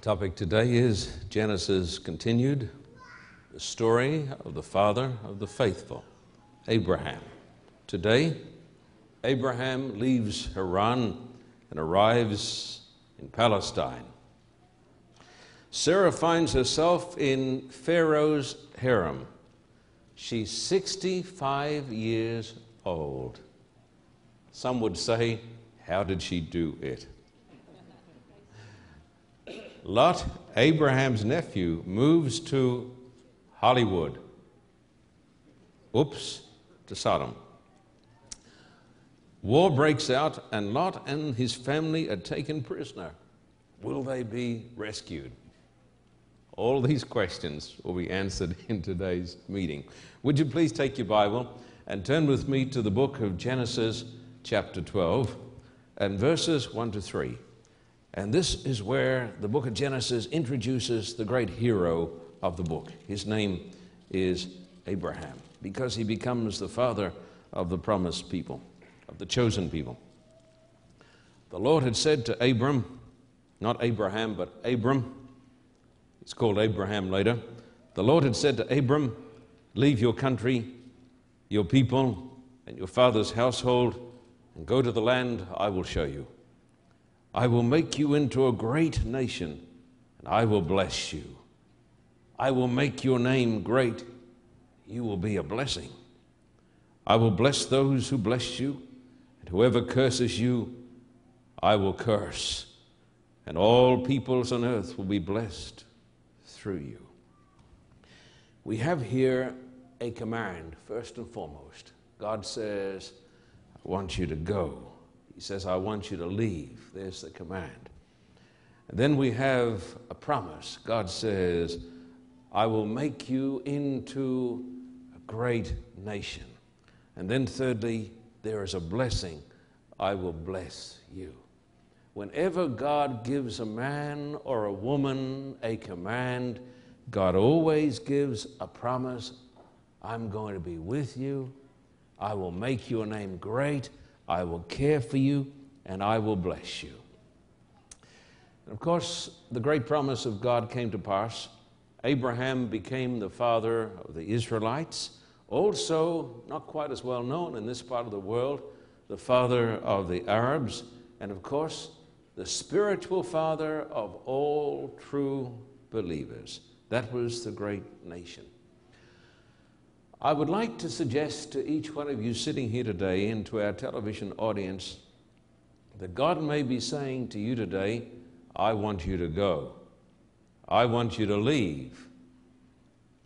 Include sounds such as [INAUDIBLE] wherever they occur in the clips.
topic today is Genesis continued, the story of the father of the faithful, Abraham. Today, Abraham leaves Haran and arrives in Palestine. Sarah finds herself in Pharaoh's harem. She's 65 years old. Some would say, How did she do it? Lot, Abraham's nephew, moves to Hollywood. Oops, to Sodom. War breaks out, and Lot and his family are taken prisoner. Will they be rescued? All these questions will be answered [LAUGHS] in today's meeting. Would you please take your Bible and turn with me to the book of Genesis, chapter 12, and verses 1 to 3. And this is where the book of Genesis introduces the great hero of the book. His name is Abraham, because he becomes the father of the promised people, of the chosen people. The Lord had said to Abram, not Abraham, but Abram, it's called Abraham later. The Lord had said to Abram, Leave your country, your people, and your father's household, and go to the land I will show you. I will make you into a great nation, and I will bless you. I will make your name great. You will be a blessing. I will bless those who bless you, and whoever curses you, I will curse. And all peoples on earth will be blessed through you. We have here a command, first and foremost. God says, I want you to go. He says, I want you to leave. There's the command. And then we have a promise. God says, I will make you into a great nation. And then, thirdly, there is a blessing. I will bless you. Whenever God gives a man or a woman a command, God always gives a promise I'm going to be with you. I will make your name great. I will care for you and I will bless you. And of course, the great promise of God came to pass. Abraham became the father of the Israelites, also, not quite as well known in this part of the world, the father of the Arabs, and of course, the spiritual father of all true believers. That was the great nation. I would like to suggest to each one of you sitting here today and to our television audience that God may be saying to you today, I want you to go. I want you to leave.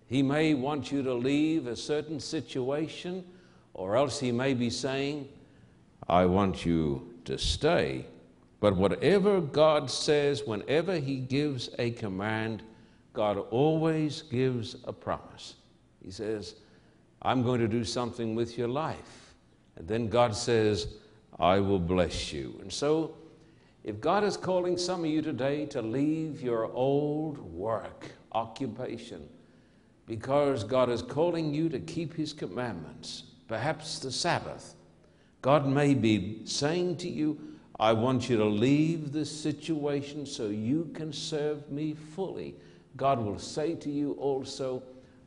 He may want you to leave a certain situation, or else He may be saying, I want you to stay. But whatever God says, whenever He gives a command, God always gives a promise. He says, I'm going to do something with your life. And then God says, I will bless you. And so, if God is calling some of you today to leave your old work, occupation, because God is calling you to keep His commandments, perhaps the Sabbath, God may be saying to you, I want you to leave this situation so you can serve me fully. God will say to you also,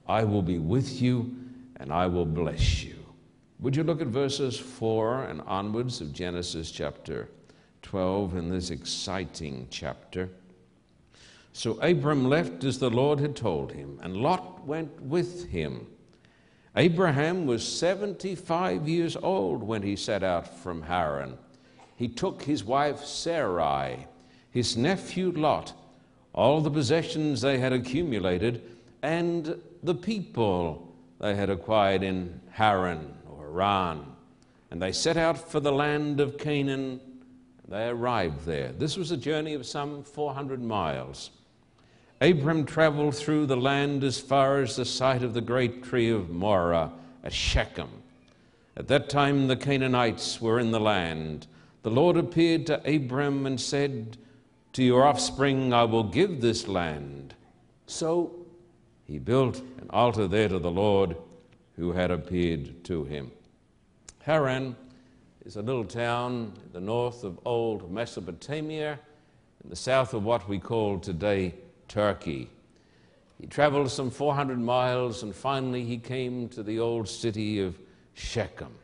I will be with you and I will bless you. Would you look at verses 4 and onwards of Genesis chapter 12 in this exciting chapter? So Abram left as the Lord had told him, and Lot went with him. Abraham was 75 years old when he set out from Haran. He took his wife Sarai, his nephew Lot, all the possessions they had accumulated, and the people they had acquired in Haran or Iran. And they set out for the land of Canaan. They arrived there. This was a journey of some 400 miles. Abram traveled through the land as far as the site of the great tree of Moreh at Shechem. At that time, the Canaanites were in the land. The Lord appeared to Abram and said, To your offspring I will give this land. So he built an altar there to the Lord who had appeared to him. Haran is a little town in the north of old Mesopotamia, in the south of what we call today Turkey. He traveled some 400 miles and finally he came to the old city of Shechem.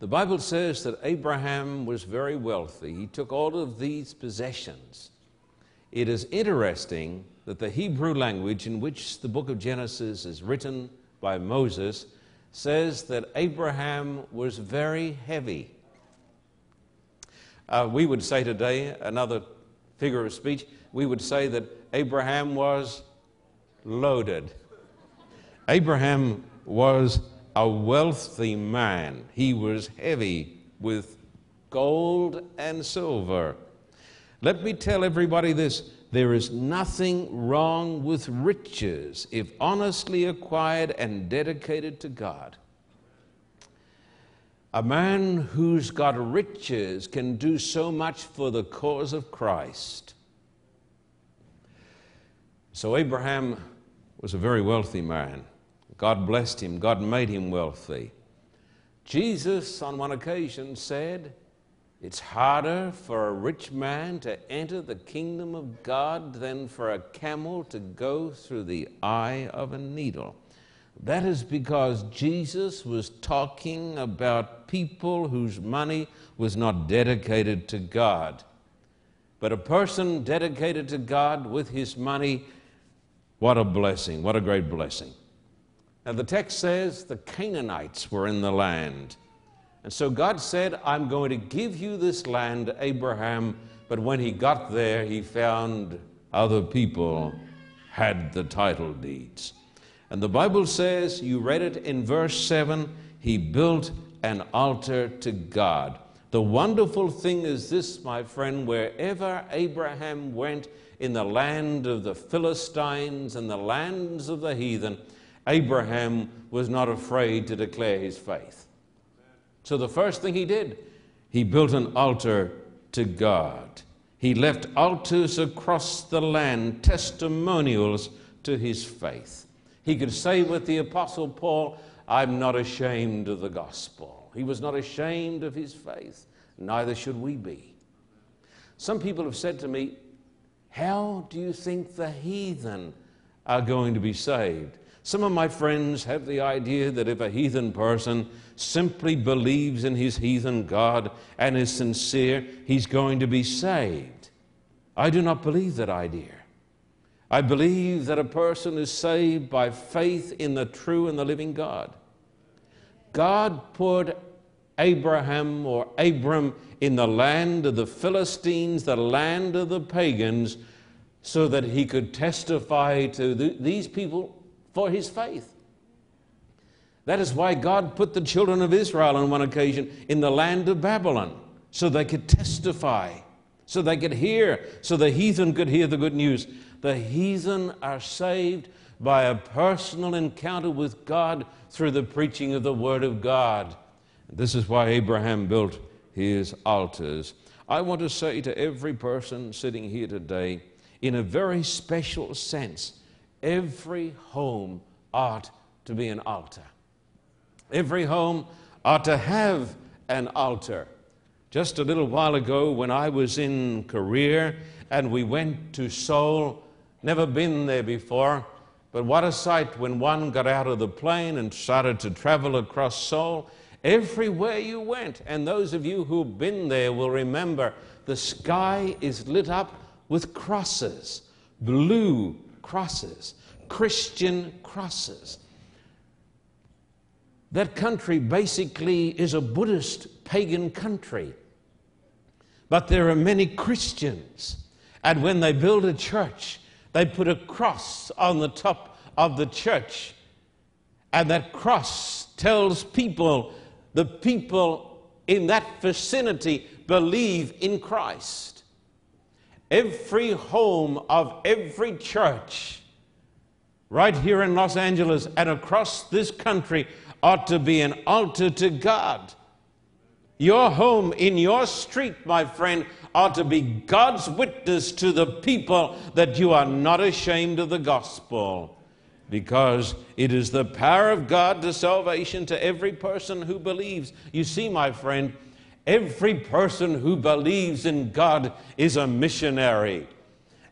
The Bible says that Abraham was very wealthy. He took all of these possessions. It is interesting that the Hebrew language in which the book of Genesis is written by Moses says that Abraham was very heavy. Uh, we would say today, another figure of speech, we would say that Abraham was loaded. Abraham was a wealthy man. He was heavy with gold and silver. Let me tell everybody this there is nothing wrong with riches if honestly acquired and dedicated to God. A man who's got riches can do so much for the cause of Christ. So, Abraham was a very wealthy man. God blessed him, God made him wealthy. Jesus, on one occasion, said, It's harder for a rich man to enter the kingdom of God than for a camel to go through the eye of a needle. That is because Jesus was talking about people whose money was not dedicated to God. But a person dedicated to God with his money, what a blessing, what a great blessing. Now, the text says the Canaanites were in the land. And so God said, I'm going to give you this land, Abraham. But when he got there, he found other people had the title deeds. And the Bible says, you read it in verse 7, he built an altar to God. The wonderful thing is this, my friend, wherever Abraham went in the land of the Philistines and the lands of the heathen, Abraham was not afraid to declare his faith. So the first thing he did, he built an altar to God. He left altars across the land, testimonials to his faith. He could say with the Apostle Paul, I'm not ashamed of the gospel. He was not ashamed of his faith. Neither should we be. Some people have said to me, How do you think the heathen are going to be saved? Some of my friends have the idea that if a heathen person simply believes in his heathen God and is sincere, he's going to be saved. I do not believe that idea. I believe that a person is saved by faith in the true and the living God. God put Abraham or Abram in the land of the Philistines, the land of the pagans, so that he could testify to the, these people for his faith. That is why God put the children of Israel on one occasion in the land of Babylon, so they could testify, so they could hear, so the heathen could hear the good news. The heathen are saved by a personal encounter with God through the preaching of the Word of God. This is why Abraham built his altars. I want to say to every person sitting here today, in a very special sense, Every home ought to be an altar. Every home ought to have an altar. Just a little while ago, when I was in Korea and we went to Seoul, never been there before, but what a sight when one got out of the plane and started to travel across Seoul. Everywhere you went, and those of you who've been there will remember the sky is lit up with crosses, blue crosses, Christian crosses. That country basically is a Buddhist pagan country. But there are many Christians. And when they build a church, they put a cross on the top of the church. And that cross tells people, the people in that vicinity believe in Christ. Every home of every church, right here in Los Angeles and across this country, ought to be an altar to God. Your home in your street, my friend, ought to be God's witness to the people that you are not ashamed of the gospel because it is the power of God to salvation to every person who believes. You see, my friend, Every person who believes in God is a missionary.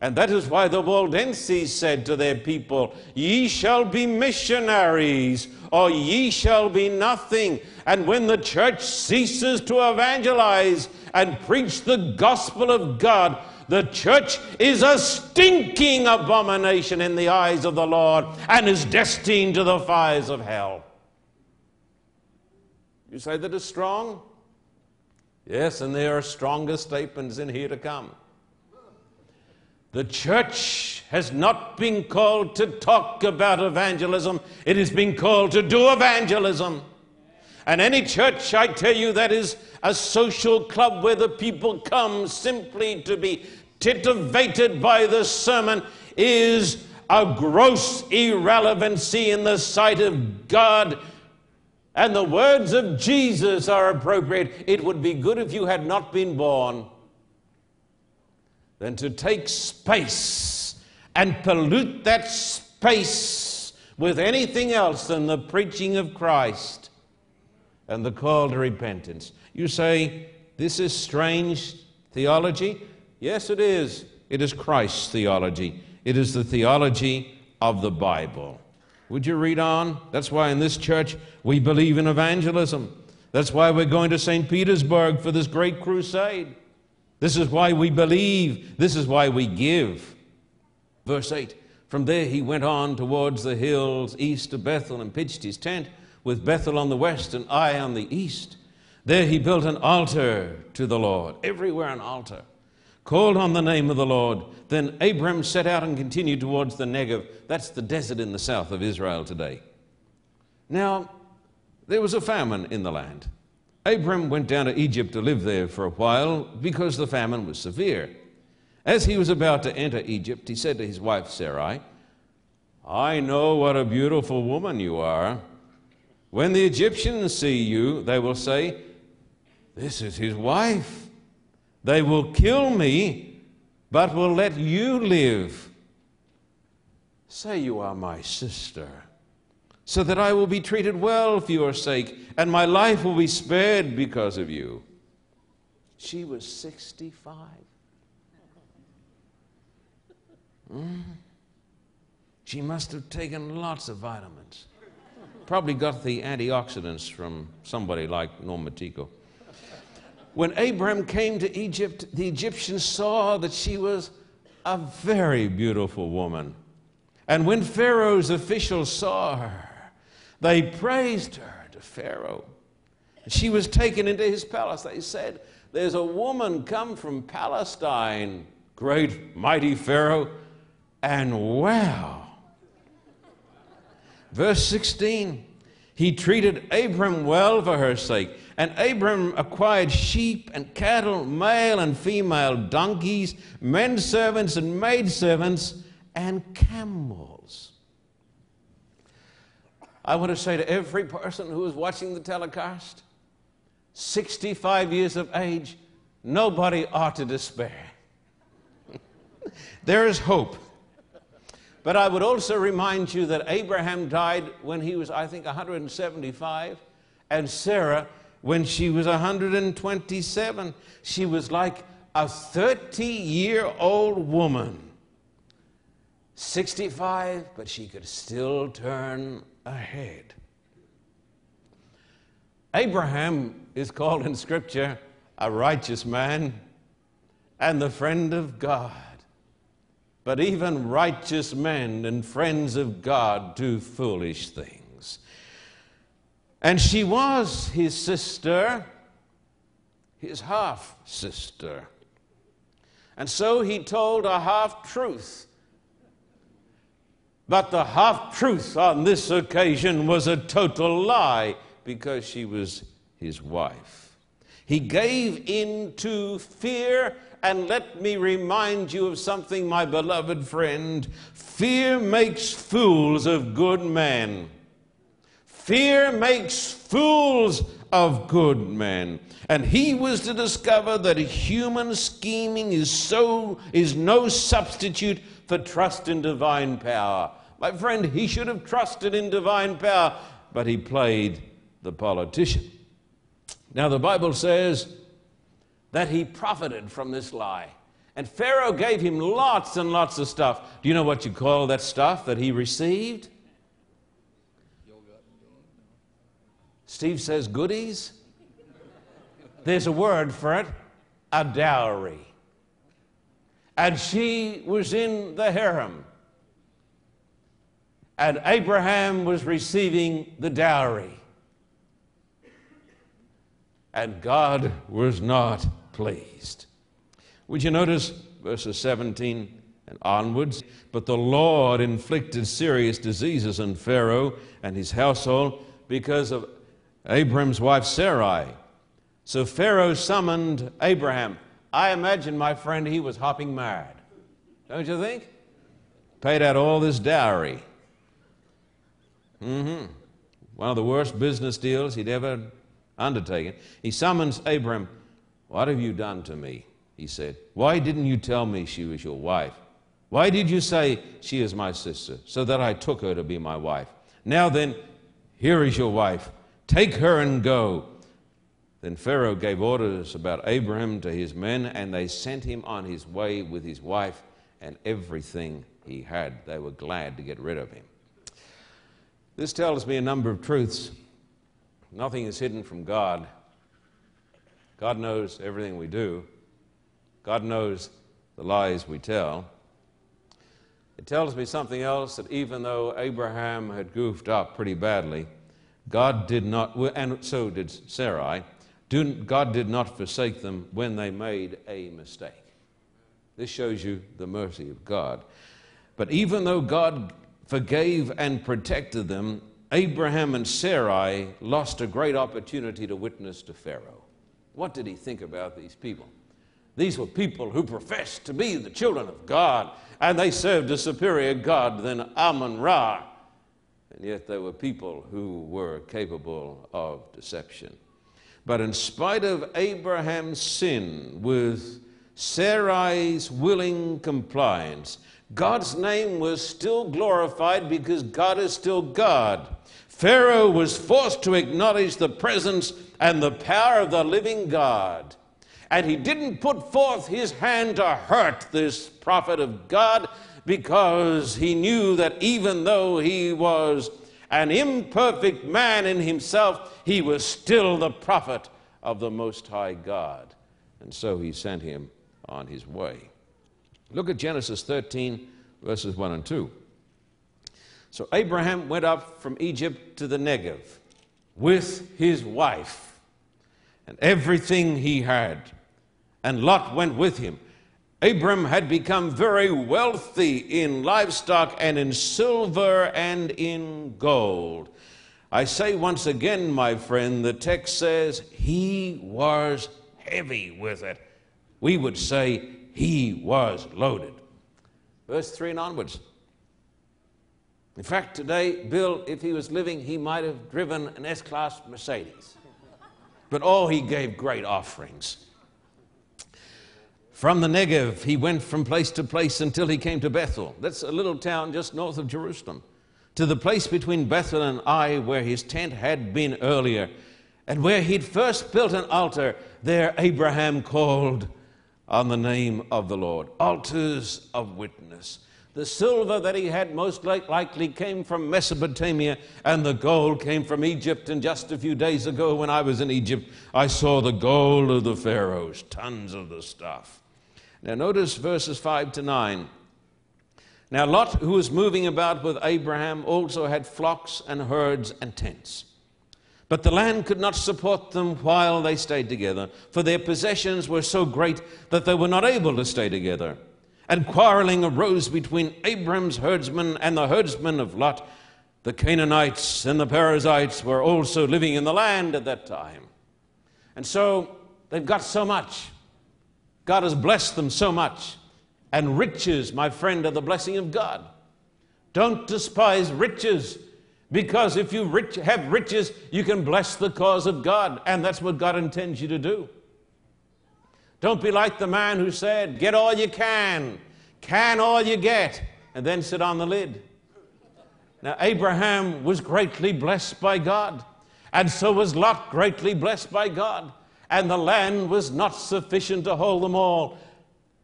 And that is why the Waldenses said to their people, Ye shall be missionaries, or ye shall be nothing. And when the church ceases to evangelize and preach the gospel of God, the church is a stinking abomination in the eyes of the Lord and is destined to the fires of hell. You say that is strong? Yes, and there are stronger statements in here to come. The church has not been called to talk about evangelism, it has been called to do evangelism. And any church, I tell you, that is a social club where the people come simply to be titivated by the sermon is a gross irrelevancy in the sight of God. And the words of Jesus are appropriate. It would be good if you had not been born than to take space and pollute that space with anything else than the preaching of Christ and the call to repentance. You say, This is strange theology? Yes, it is. It is Christ's theology, it is the theology of the Bible. Would you read on? That's why in this church we believe in evangelism. That's why we're going to St. Petersburg for this great crusade. This is why we believe. This is why we give. Verse 8 From there he went on towards the hills east of Bethel and pitched his tent, with Bethel on the west and Ai on the east. There he built an altar to the Lord, everywhere an altar, called on the name of the Lord. Then Abram set out and continued towards the Negev. That's the desert in the south of Israel today. Now, there was a famine in the land. Abram went down to Egypt to live there for a while because the famine was severe. As he was about to enter Egypt, he said to his wife Sarai, I know what a beautiful woman you are. When the Egyptians see you, they will say, This is his wife. They will kill me, but will let you live. Say you are my sister so that I will be treated well for your sake, and my life will be spared because of you. She was 65. Mm. She must have taken lots of vitamins. Probably got the antioxidants from somebody like Norma Tico. When Abram came to Egypt, the Egyptians saw that she was a very beautiful woman. And when Pharaoh's officials saw her, they praised her to Pharaoh. She was taken into his palace. They said, There's a woman come from Palestine, great mighty Pharaoh, and wow. Verse 16 He treated Abram well for her sake. And Abram acquired sheep and cattle, male and female, donkeys, men servants and maid servants, and camels. I want to say to every person who is watching the telecast 65 years of age, nobody ought to despair. [LAUGHS] there is hope. But I would also remind you that Abraham died when he was, I think, 175, and Sarah when she was 127. She was like a 30 year old woman. 65, but she could still turn ahead. Abraham is called in Scripture a righteous man and the friend of God. But even righteous men and friends of God do foolish things. And she was his sister, his half sister. And so he told a half truth but the half truth on this occasion was a total lie because she was his wife. He gave in to fear, and let me remind you of something, my beloved friend. Fear makes fools of good men. Fear makes fools of good men. And he was to discover that human scheming is so is no substitute for trust in divine power. My friend, he should have trusted in divine power, but he played the politician. Now, the Bible says that he profited from this lie. And Pharaoh gave him lots and lots of stuff. Do you know what you call that stuff that he received? Steve says goodies. There's a word for it a dowry. And she was in the harem. And Abraham was receiving the dowry. And God was not pleased. Would you notice verses 17 and onwards? But the Lord inflicted serious diseases on Pharaoh and his household because of Abraham's wife Sarai. So Pharaoh summoned Abraham. I imagine, my friend, he was hopping mad. Don't you think? Paid out all this dowry. Mm-hmm. One of the worst business deals he'd ever undertaken. He summons Abraham. What have you done to me? He said. Why didn't you tell me she was your wife? Why did you say she is my sister, so that I took her to be my wife? Now then, here is your wife. Take her and go. Then Pharaoh gave orders about Abraham to his men, and they sent him on his way with his wife and everything he had. They were glad to get rid of him. This tells me a number of truths. Nothing is hidden from God. God knows everything we do, God knows the lies we tell. It tells me something else that even though Abraham had goofed up pretty badly, God did not, and so did Sarai, God did not forsake them when they made a mistake. This shows you the mercy of God. But even though God forgave and protected them, Abraham and Sarai lost a great opportunity to witness to Pharaoh. What did he think about these people? These were people who professed to be the children of God, and they served a superior God than Amun Ra. And yet there were people who were capable of deception. But in spite of Abraham's sin with Sarai's willing compliance, God's name was still glorified because God is still God. Pharaoh was forced to acknowledge the presence and the power of the living God. And he didn't put forth his hand to hurt this prophet of God because he knew that even though he was an imperfect man in himself, he was still the prophet of the Most High God. And so he sent him on his way. Look at Genesis 13, verses 1 and 2. So Abraham went up from Egypt to the Negev with his wife and everything he had, and Lot went with him. Abram had become very wealthy in livestock and in silver and in gold. I say once again, my friend, the text says he was heavy with it. We would say he was loaded. Verse 3 and onwards. In fact, today, Bill, if he was living, he might have driven an S Class Mercedes. But oh, he gave great offerings. From the Negev, he went from place to place until he came to Bethel. That's a little town just north of Jerusalem. To the place between Bethel and Ai, where his tent had been earlier, and where he'd first built an altar, there Abraham called on the name of the Lord. Altars of witness. The silver that he had most likely came from Mesopotamia, and the gold came from Egypt. And just a few days ago, when I was in Egypt, I saw the gold of the pharaohs, tons of the stuff. Now, notice verses 5 to 9. Now, Lot, who was moving about with Abraham, also had flocks and herds and tents. But the land could not support them while they stayed together, for their possessions were so great that they were not able to stay together. And quarreling arose between Abraham's herdsmen and the herdsmen of Lot. The Canaanites and the Perizzites were also living in the land at that time. And so they've got so much. God has blessed them so much. And riches, my friend, are the blessing of God. Don't despise riches, because if you rich, have riches, you can bless the cause of God, and that's what God intends you to do. Don't be like the man who said, Get all you can, can all you get, and then sit on the lid. Now, Abraham was greatly blessed by God, and so was Lot greatly blessed by God. And the land was not sufficient to hold them all.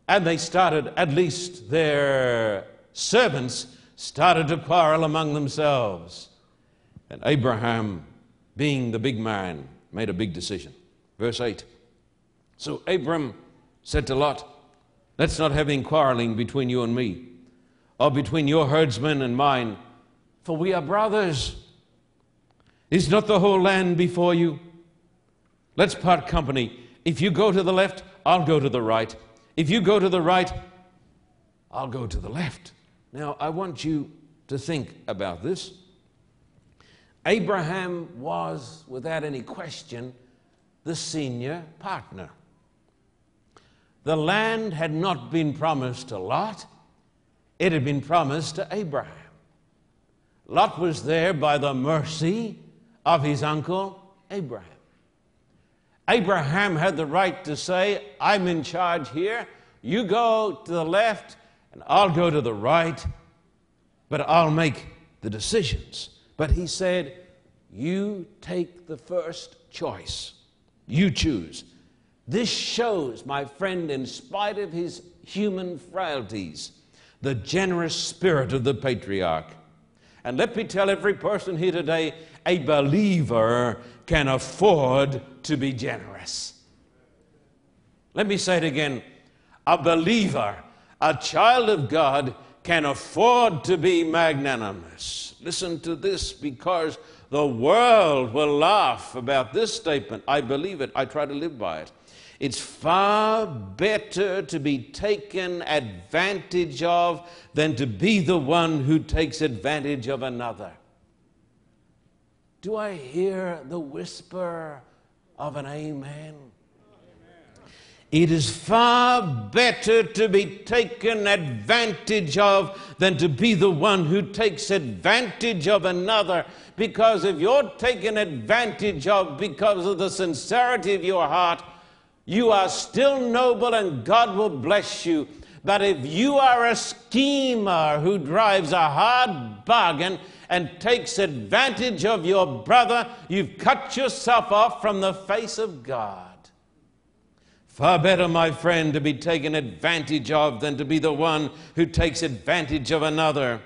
And they started, at least their servants started to quarrel among themselves. And Abraham, being the big man, made a big decision. Verse 8. So Abram said to Lot, Let's not have any quarreling between you and me, or between your herdsmen and mine, for we are brothers. Is not the whole land before you? Let's part company. If you go to the left, I'll go to the right. If you go to the right, I'll go to the left. Now, I want you to think about this. Abraham was, without any question, the senior partner. The land had not been promised to Lot, it had been promised to Abraham. Lot was there by the mercy of his uncle Abraham. Abraham had the right to say, I'm in charge here. You go to the left, and I'll go to the right, but I'll make the decisions. But he said, You take the first choice. You choose. This shows, my friend, in spite of his human frailties, the generous spirit of the patriarch. And let me tell every person here today a believer can afford to be generous. Let me say it again. A believer, a child of God, can afford to be magnanimous. Listen to this because the world will laugh about this statement. I believe it, I try to live by it. It's far better to be taken advantage of than to be the one who takes advantage of another. Do I hear the whisper of an amen? It is far better to be taken advantage of than to be the one who takes advantage of another. Because if you're taken advantage of because of the sincerity of your heart, you are still noble and God will bless you. But if you are a schemer who drives a hard bargain, and takes advantage of your brother, you've cut yourself off from the face of God. Far better, my friend, to be taken advantage of than to be the one who takes advantage of another.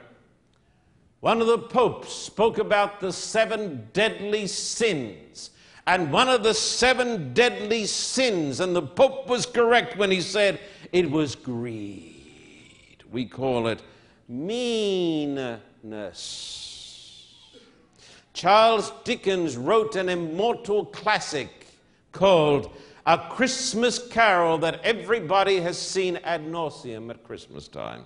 One of the popes spoke about the seven deadly sins. And one of the seven deadly sins, and the Pope was correct when he said it was greed. We call it meanness. Charles Dickens wrote an immortal classic called A Christmas Carol that everybody has seen ad nauseum at Christmas time.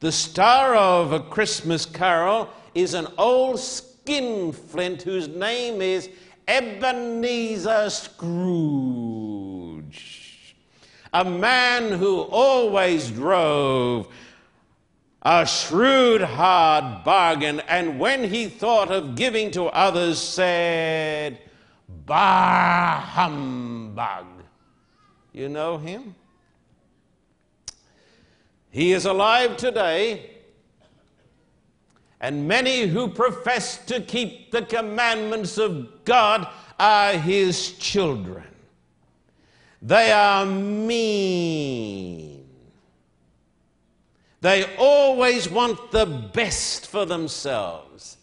The star of A Christmas Carol is an old skinflint whose name is Ebenezer Scrooge, a man who always drove a shrewd, hard bargain, and when he thought of giving to others, said, Bah humbug. You know him? He is alive today, and many who profess to keep the commandments of God are his children. They are mean they always want the best for themselves.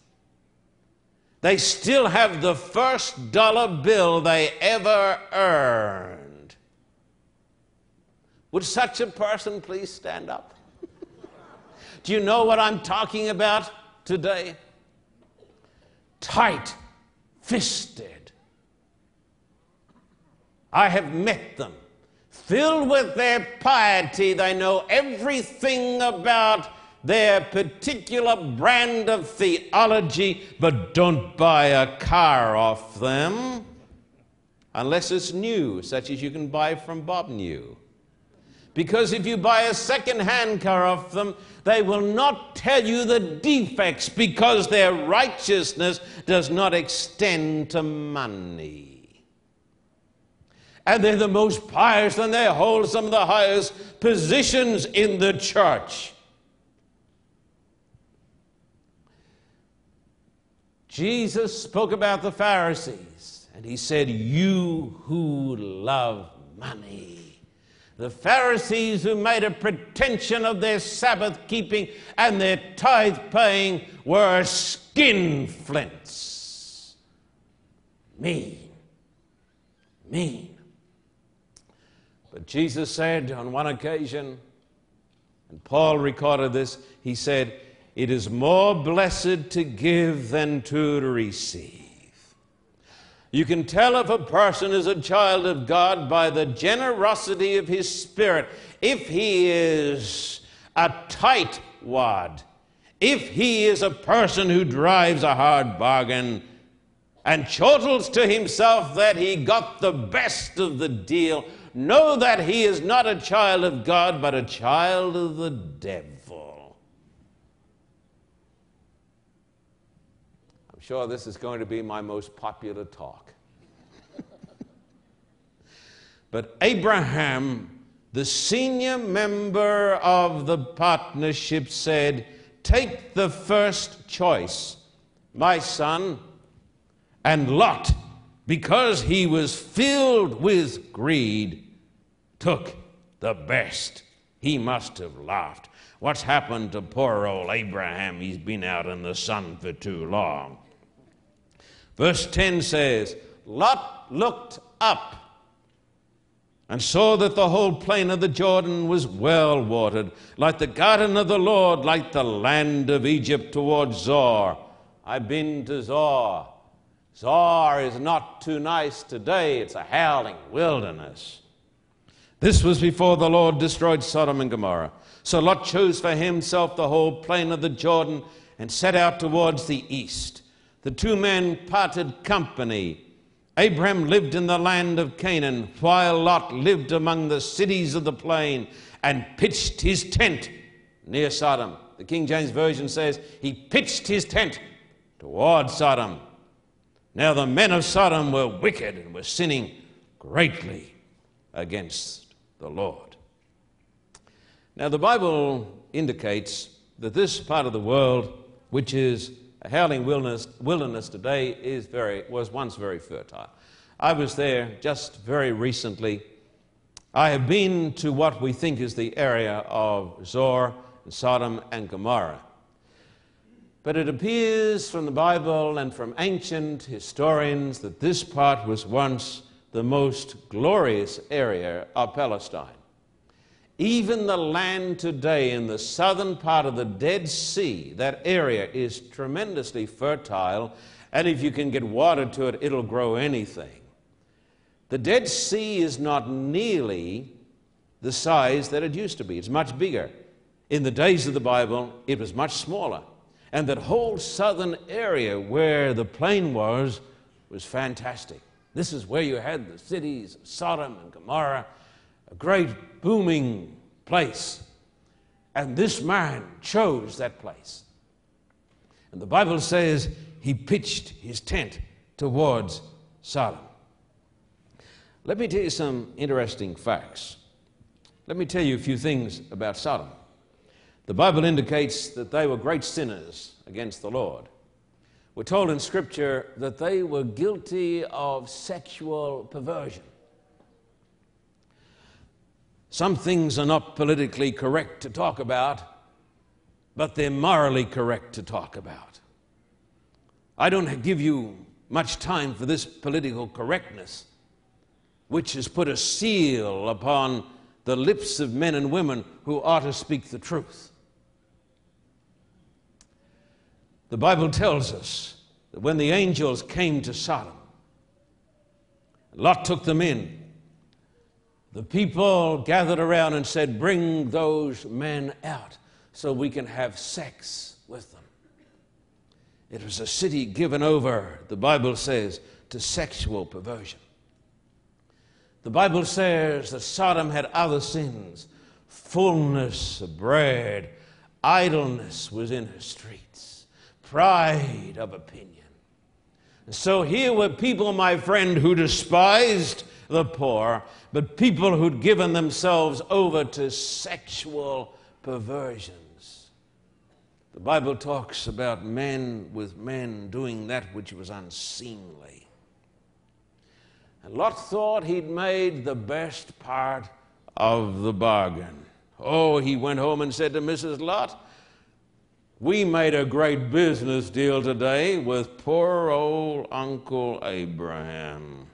They still have the first dollar bill they ever earned. Would such a person please stand up? [LAUGHS] Do you know what I'm talking about today? Tight fisted. I have met them. Filled with their piety, they know everything about their particular brand of theology, but don't buy a car off them unless it's new, such as you can buy from Bob New. Because if you buy a second hand car off them, they will not tell you the defects because their righteousness does not extend to money and they're the most pious, and they hold some of the highest positions in the church. Jesus spoke about the Pharisees, And he said, You who love money. The Pharisees who made a pretension of their Sabbath keeping and their tithe paying were skinflints. Mean. Mean. But Jesus said on one occasion, and Paul recorded this, he said, It is more blessed to give than to receive. You can tell if a person is a child of God by the generosity of his spirit. If he is a tight wad, if he is a person who drives a hard bargain and chortles to himself that he got the best of the deal, know that he is not a child of God, but a child of the devil. I'm sure this is going to be my most popular talk. [LAUGHS] but Abraham, the senior member of the partnership, said, Take the first choice, my son and Lot, because he was filled with greed, took the best. He must have laughed. What's happened to poor old Abraham? He's been out in the sun for too long. Verse 10 says, Lot looked up and saw that the whole plain of the Jordan was well watered, like the garden of the Lord, like the land of Egypt towards Zoar. I've been to Zoar. Zoar is not too nice today, it's a howling wilderness. This was before the Lord destroyed Sodom and Gomorrah. So Lot chose for himself the whole plain of the Jordan and set out towards the east. The two men parted company. Abraham lived in the land of Canaan, while Lot lived among the cities of the plain and pitched his tent near Sodom. The King James Version says he pitched his tent toward Sodom. Now the men of Sodom were wicked and were sinning greatly against the Lord. Now the Bible indicates that this part of the world, which is a howling wilderness, wilderness today, is very, was once very fertile. I was there just very recently. I have been to what we think is the area of Zoar, and Sodom, and Gomorrah. But it appears from the Bible and from ancient historians that this part was once the most glorious area of Palestine. Even the land today in the southern part of the Dead Sea, that area is tremendously fertile, and if you can get water to it, it'll grow anything. The Dead Sea is not nearly the size that it used to be, it's much bigger. In the days of the Bible, it was much smaller. And that whole southern area where the plain was was fantastic. This is where you had the cities of Sodom and Gomorrah, a great booming place. And this man chose that place. And the Bible says he pitched his tent towards Sodom. Let me tell you some interesting facts. Let me tell you a few things about Sodom. The Bible indicates that they were great sinners against the Lord. We're told in Scripture that they were guilty of sexual perversion. Some things are not politically correct to talk about, but they're morally correct to talk about. I don't give you much time for this political correctness, which has put a seal upon the lips of men and women who ought to speak the truth. The Bible tells us that when the angels came to Sodom, Lot took them in. The people gathered around and said, Bring those men out so we can have sex with them. It was a city given over, the Bible says, to sexual perversion. The Bible says that Sodom had other sins fullness of bread, idleness was in her streets pride of opinion. So here were people, my friend, who despised the poor, but people who'd given themselves over to sexual perversions. The Bible talks about men with men doing that which was unseemly. And Lot thought he'd made the best part of the bargain. Oh, he went home and said to Mrs. Lot, We made a great business deal today with poor old Uncle Abraham.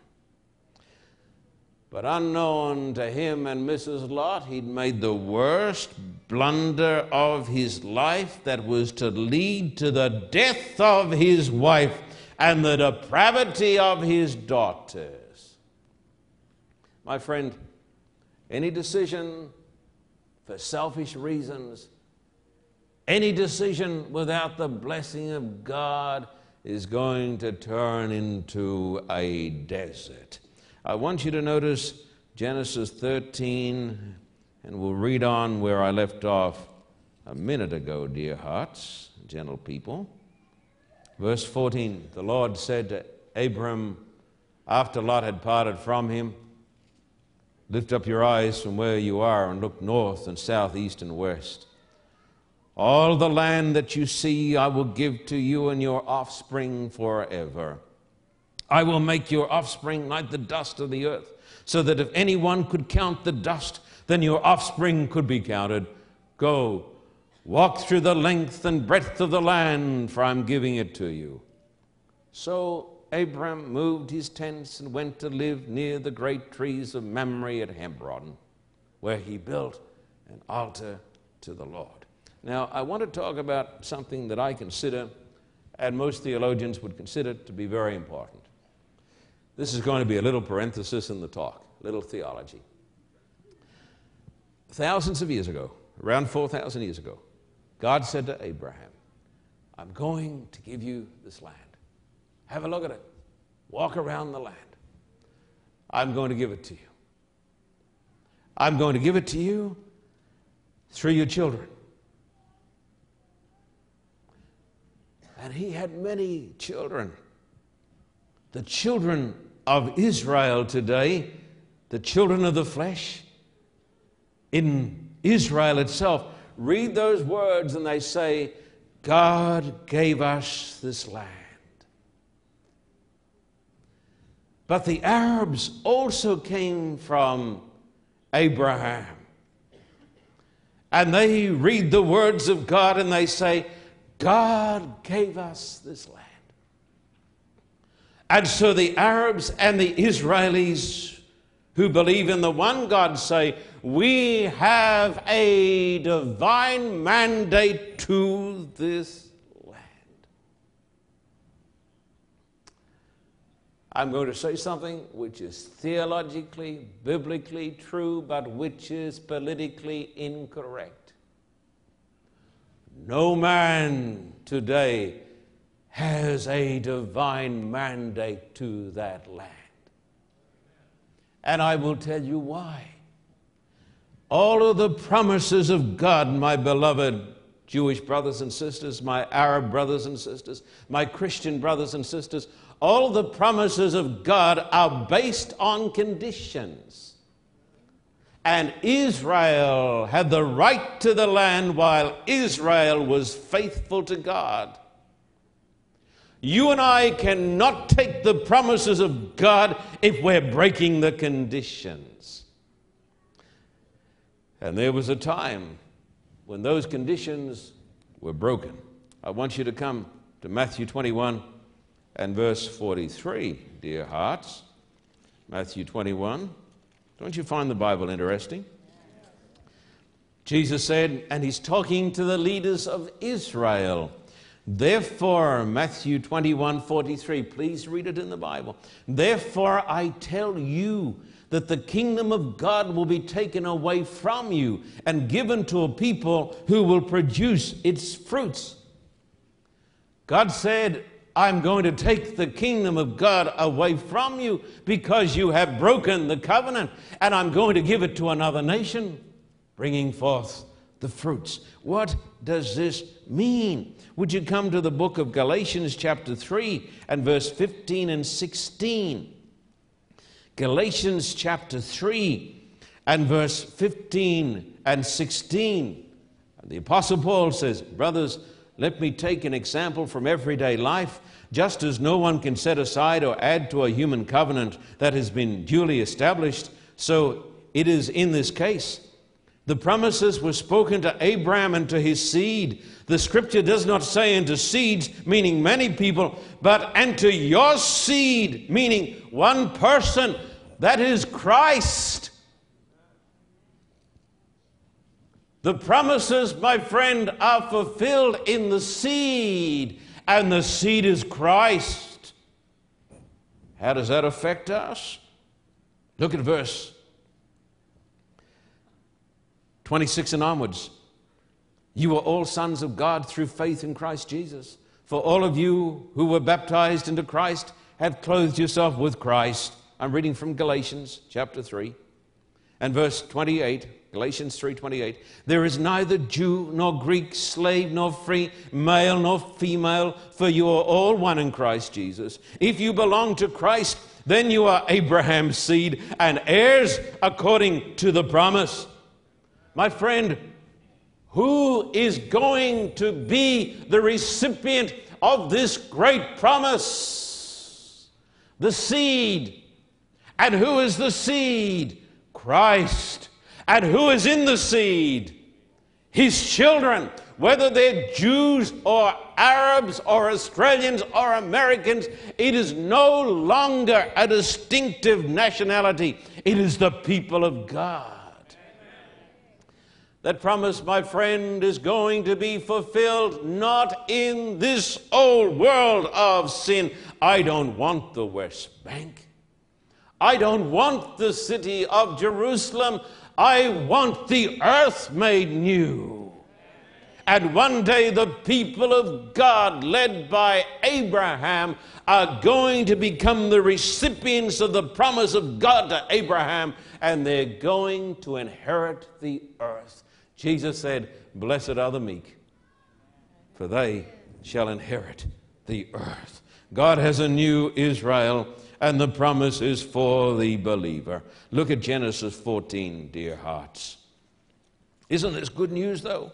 But unknown to him and Mrs. Lot, he'd made the worst blunder of his life that was to lead to the death of his wife and the depravity of his daughters. My friend, any decision for selfish reasons, any decision without the blessing of God is going to turn into a desert. I want you to notice Genesis 13, and we'll read on where I left off a minute ago, dear hearts, gentle people. Verse 14 The Lord said to Abram, after Lot had parted from him, Lift up your eyes from where you are and look north and south, east and west. All the land that you see I will give to you and your offspring forever. I will make your offspring like the dust of the earth, so that if anyone could count the dust, then your offspring could be counted. Go, walk through the length and breadth of the land, for I'm giving it to you. So Abram moved his tents and went to live near the great trees of Mamre at Hebron, where he built an altar to the Lord. Now, I want to talk about something that I consider, and most theologians would consider to be very important. This is going to be a little parenthesis in the talk, little theology. Thousands of years ago, around 4,000 years ago, God said to Abraham, I'm going to give you this land. Have a look at it. Walk around the land. I'm going to give it to you. I'm going to give it to you through your children. And he had many children the children of Israel today, the children of the flesh, in Israel itself, read those words and they say, God gave us this land. But the Arabs also came from Abraham. And they read the words of God and they say, God gave us this land. And so the Arabs and the Israelis who believe in the one God say, We have a divine mandate to this land. I'm going to say something which is theologically, biblically true, but which is politically incorrect. No man today has a divine mandate to that land. And I will tell you why. All of the promises of God, my beloved Jewish brothers and sisters, my Arab brothers and sisters, my Christian brothers and sisters, all the promises of God are based on conditions. And Israel had the right to the land while Israel was faithful to God. You and I cannot take the promises of God if we're breaking the conditions. And there was a time when those conditions were broken. I want you to come to Matthew 21 and verse 43, dear hearts. Matthew 21. Don't you find the Bible interesting? Jesus said, and he's talking to the leaders of Israel. Therefore, Matthew 21 43, please read it in the Bible. Therefore, I tell you that the kingdom of God will be taken away from you and given to a people who will produce its fruits. God said, I'm going to take the kingdom of God away from you because you have broken the covenant, and I'm going to give it to another nation, bringing forth the fruits. What does this mean? Would you come to the book of Galatians, chapter 3, and verse 15 and 16? Galatians chapter 3 and verse 15 and 16. The Apostle Paul says, Brothers, let me take an example from everyday life. Just as no one can set aside or add to a human covenant that has been duly established, so it is in this case. The promises were spoken to Abraham and to his seed. The scripture does not say unto seeds, meaning many people, but and to your seed, meaning one person, that is Christ. The promises, my friend, are fulfilled in the seed, and the seed is Christ. How does that affect us? Look at verse 26 and onwards. You are all sons of God through faith in Christ Jesus. For all of you who were baptized into Christ have clothed yourself with Christ. I'm reading from Galatians chapter 3 and verse 28. Galatians 3:28 There is neither Jew nor Greek slave nor free male nor female for you are all one in Christ Jesus if you belong to Christ then you are Abraham's seed and heirs according to the promise my friend, who is going to be the recipient of this great promise? The seed. And who is the seed? Christ. And who is in the seed? His children, whether they're Jews or Arabs or Australians or Americans, it is no longer a distinctive nationality. It is the people of God. That promise, my friend, is going to be fulfilled not in this old world of sin. I don't want the West Bank. I don't want the city of Jerusalem. I want the earth made new. And one day the people of God, led by Abraham, are going to become the recipients of the promise of God to Abraham, and they're going to inherit the earth. Jesus said, Blessed are the meek, for they shall inherit the earth. God has a new Israel, and the promise is for the believer. Look at Genesis 14, dear hearts. Isn't this good news, though?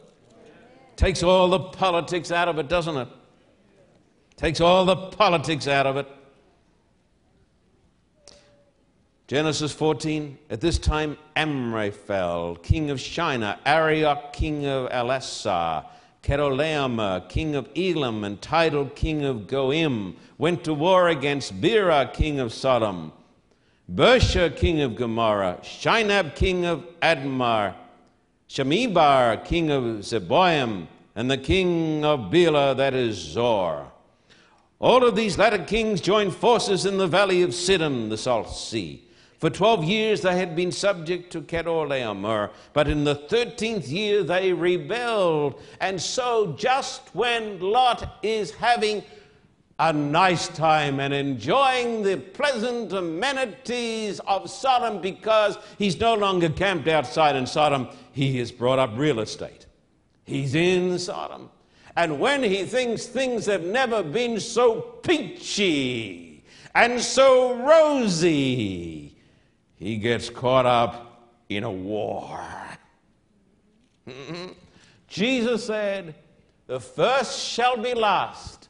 Takes all the politics out of it, doesn't it? Takes all the politics out of it. Genesis 14, at this time Amraphel, king of Shinar, Arioch, king of Ellasar, Chedorlaomer, uh, king of Elam, and Tidal, king of Goim, went to war against Bera, king of Sodom, Birsha, king of Gomorrah, Shinab, king of Admah, Shemeber, king of Zeboim, and the king of Bela, that is Zoar. All of these latter kings joined forces in the valley of Siddim, the Salt Sea. For 12 years they had been subject to Chedorlaomer, uh, but in the 13th year they rebelled. And so, just when Lot is having a nice time and enjoying the pleasant amenities of Sodom because he's no longer camped outside in Sodom, he has brought up real estate. He's in Sodom. And when he thinks things have never been so peachy and so rosy, he gets caught up in a war. [LAUGHS] Jesus said, The first shall be last,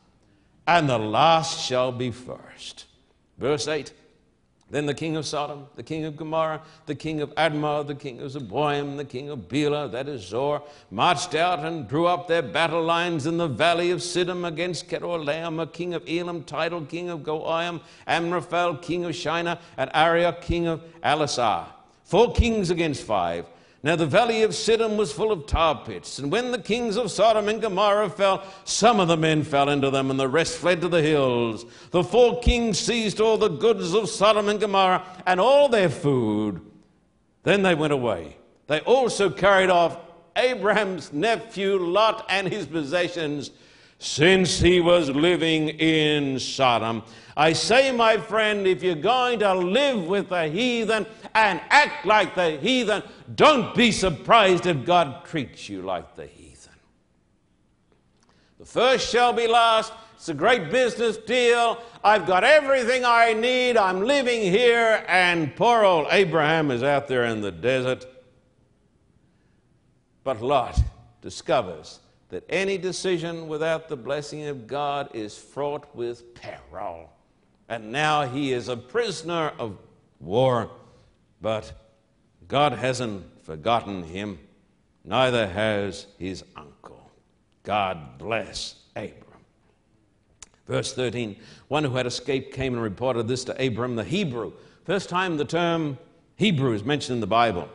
and the last shall be first. Verse 8 then the king of Sodom, the king of Gomorrah, the king of Admah, the king of Zeboim, the king of Bela, that is Zoar, marched out and drew up their battle lines in the valley of Siddim against Chedorlaomer, king of Elam, Tidal, king of Goiim, Amraphel, king of Shinar, and Arioch, king of Ellasar. Four kings against five. Now the valley of Siddim was full of tar pits, and when the kings of Sodom and Gomorrah fell, some of the men fell into them, and the rest fled to the hills. The four kings seized all the goods of Sodom and Gomorrah and all their food. Then they went away. They also carried off Abraham's nephew Lot and his possessions, since he was living in Sodom. I say, my friend, if you're going to live with the heathen and act like the heathen, don't be surprised if God treats you like the heathen. The first shall be last. It's a great business deal. I've got everything I need. I'm living here, and poor old Abraham is out there in the desert. But Lot discovers that any decision without the blessing of God is fraught with peril. And now he is a prisoner of war, but God hasn't forgotten him, neither has his uncle. God bless Abram. Verse 13 One who had escaped came and reported this to Abram the Hebrew. First time the term Hebrew is mentioned in the Bible.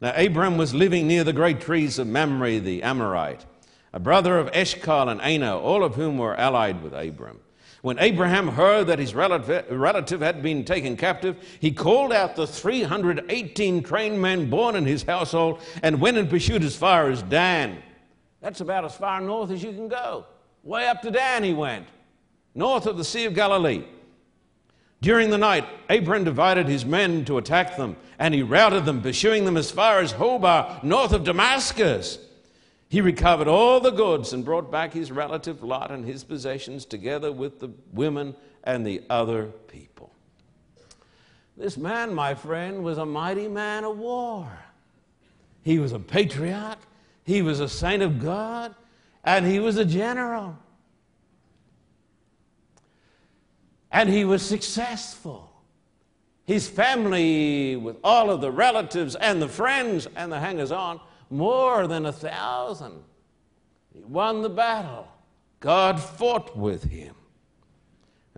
Now, Abram was living near the great trees of Mamre the Amorite, a brother of Eshcol and Aner, all of whom were allied with Abram. When Abraham heard that his relative had been taken captive, he called out the 318 trained men born in his household and went and pursued as far as Dan. That's about as far north as you can go. Way up to Dan he went, north of the Sea of Galilee. During the night, Abram divided his men to attack them, and he routed them, pursuing them as far as Hobah, north of Damascus. He recovered all the goods and brought back his relative Lot and his possessions, together with the women and the other people. This man, my friend, was a mighty man of war. He was a patriarch, he was a saint of God, and he was a general. And he was successful. His family, with all of the relatives and the friends and the hangers on, more than a thousand. He won the battle. God fought with him.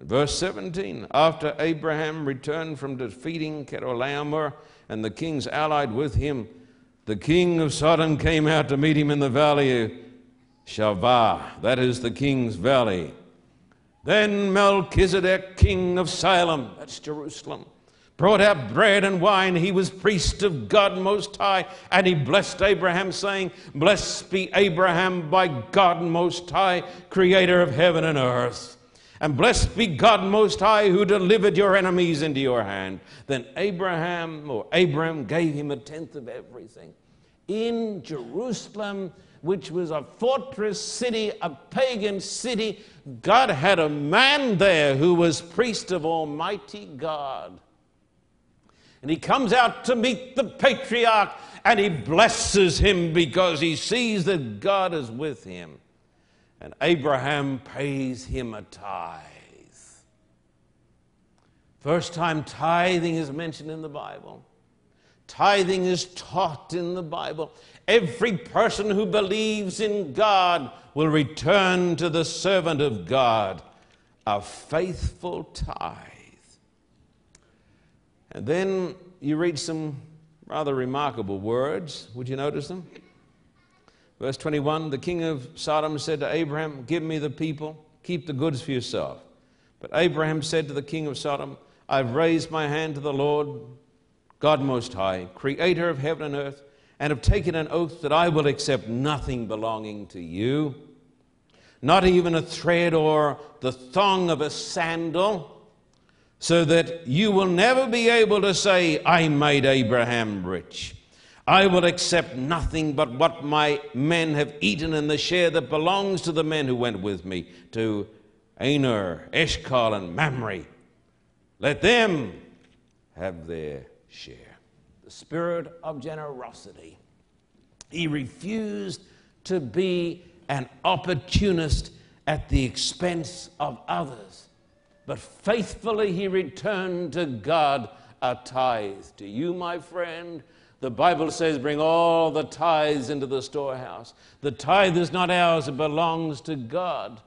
In verse 17, after Abraham returned from defeating Chedorlaomer and the kings allied with him, the king of Sodom came out to meet him in the valley of Shavah, that is the king's valley. Then Melchizedek, king of Salem, that's Jerusalem, brought out bread and wine. He was priest of God Most High, and he blessed Abraham, saying, Blessed be Abraham by God Most High, creator of heaven and earth. And blessed be God Most High, who delivered your enemies into your hand. Then Abraham, or Abram, gave him a tenth of everything. In Jerusalem, which was a fortress city, a pagan city, God had a man there who was priest of Almighty God. And he comes out to meet the patriarch and he blesses him because he sees that God is with him. And Abraham pays him a tithe. First time tithing is mentioned in the Bible. Tithing is taught in the Bible. Every person who believes in God will return to the servant of God a faithful tithe. And then you read some rather remarkable words. Would you notice them? Verse 21 The king of Sodom said to Abraham, Give me the people, keep the goods for yourself. But Abraham said to the king of Sodom, I've raised my hand to the Lord, God Most High, creator of heaven and earth, and have taken an oath that I will accept nothing belonging to you, not even a thread or the thong of a sandal so that you will never be able to say, I made Abraham rich. I will accept nothing but what my men have eaten and the share that belongs to the men who went with me, to Aner, Eshcol, and Mamre. Let them have their share. The spirit of generosity. He refused to be an opportunist at the expense of others but faithfully he returned to God a tithe. To you, my friend, the Bible says, bring all the tithes into the storehouse. The tithe is not ours, it belongs to God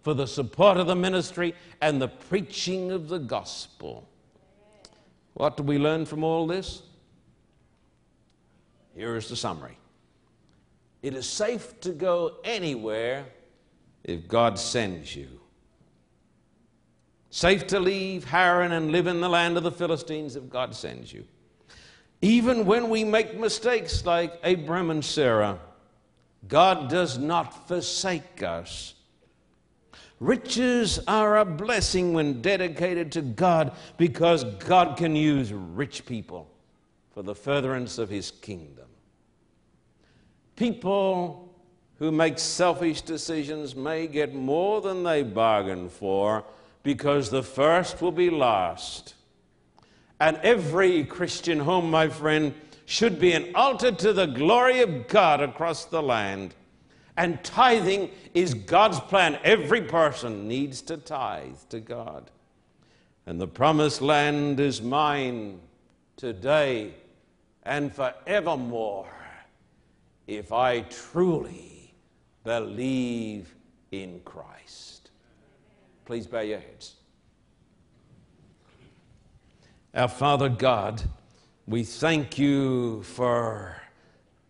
for the support of the ministry and the preaching of the gospel. What do we learn from all this? Here is the summary it is safe to go anywhere if God sends you. Safe to leave Haran and live in the land of the Philistines if God sends you. Even when we make mistakes like Abram and Sarah, God does not forsake us. Riches are a blessing when dedicated to God because God can use rich people for the furtherance of his kingdom. People who make selfish decisions may get more than they bargained for because the first will be last. And every Christian home, my friend, should be an altar to the glory of God across the land. And tithing is God's plan. Every person needs to tithe to God. And the promised land is mine today and forevermore if I truly believe in Christ. Please bow your heads. Our Father God, we thank you for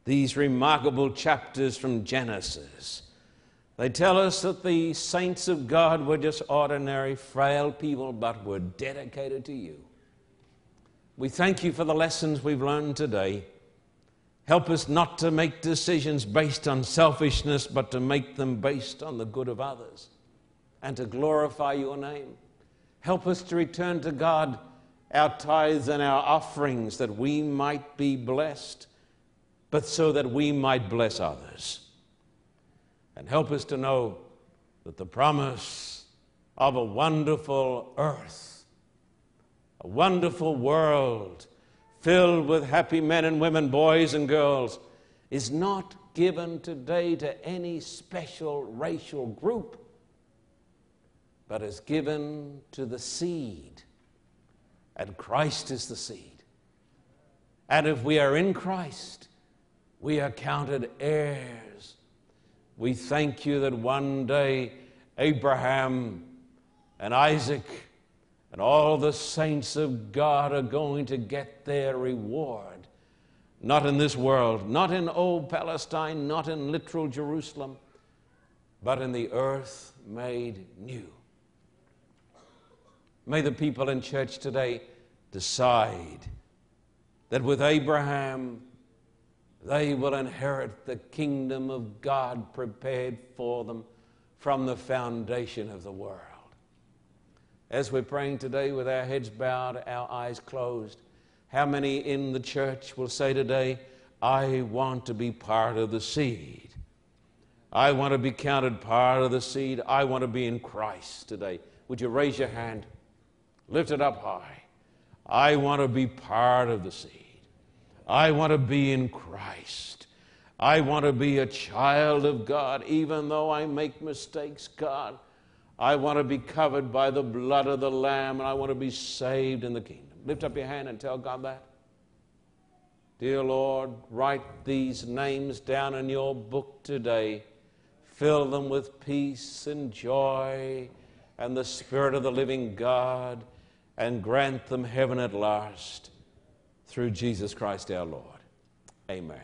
these remarkable chapters from Genesis. They tell us that the saints of God were just ordinary, frail people, but were dedicated to you. We thank you for the lessons we've learned today. Help us not to make decisions based on selfishness, but to make them based on the good of others and to glorify your name. Help us to return to God our tithes and our offerings that we might be blessed, but so that we might bless others. And help us to know that the promise of a wonderful earth, a wonderful world, filled with happy men and women, boys and girls, is not given today to any special racial group, but is given to the seed. And Christ is the seed. And if we are in Christ, we are counted heirs. We thank you that one day Abraham and Isaac and all the saints of God are going to get their reward. Not in this world, not in old Palestine, not in literal Jerusalem, but in the earth made new. May the people in church today decide that with Abraham, they will inherit the kingdom of God prepared for them from the foundation of the world. As we're praying today with our heads bowed, our eyes closed, how many in the church will say today, I want to be part of the seed? I want to be counted part of the seed. I want to be in Christ today. Would you raise your hand? Lift it up high. I want to be part of the seed. I want to be in Christ. I want to be a child of God, even though I make mistakes, God. I want to be covered by the blood of the Lamb, and I want to be saved in the kingdom. Lift up your hand and tell God that. Dear Lord, write these names down in your book today. Fill them with peace and joy and the Spirit of the living God, and grant them heaven at last through Jesus Christ our Lord. Amen.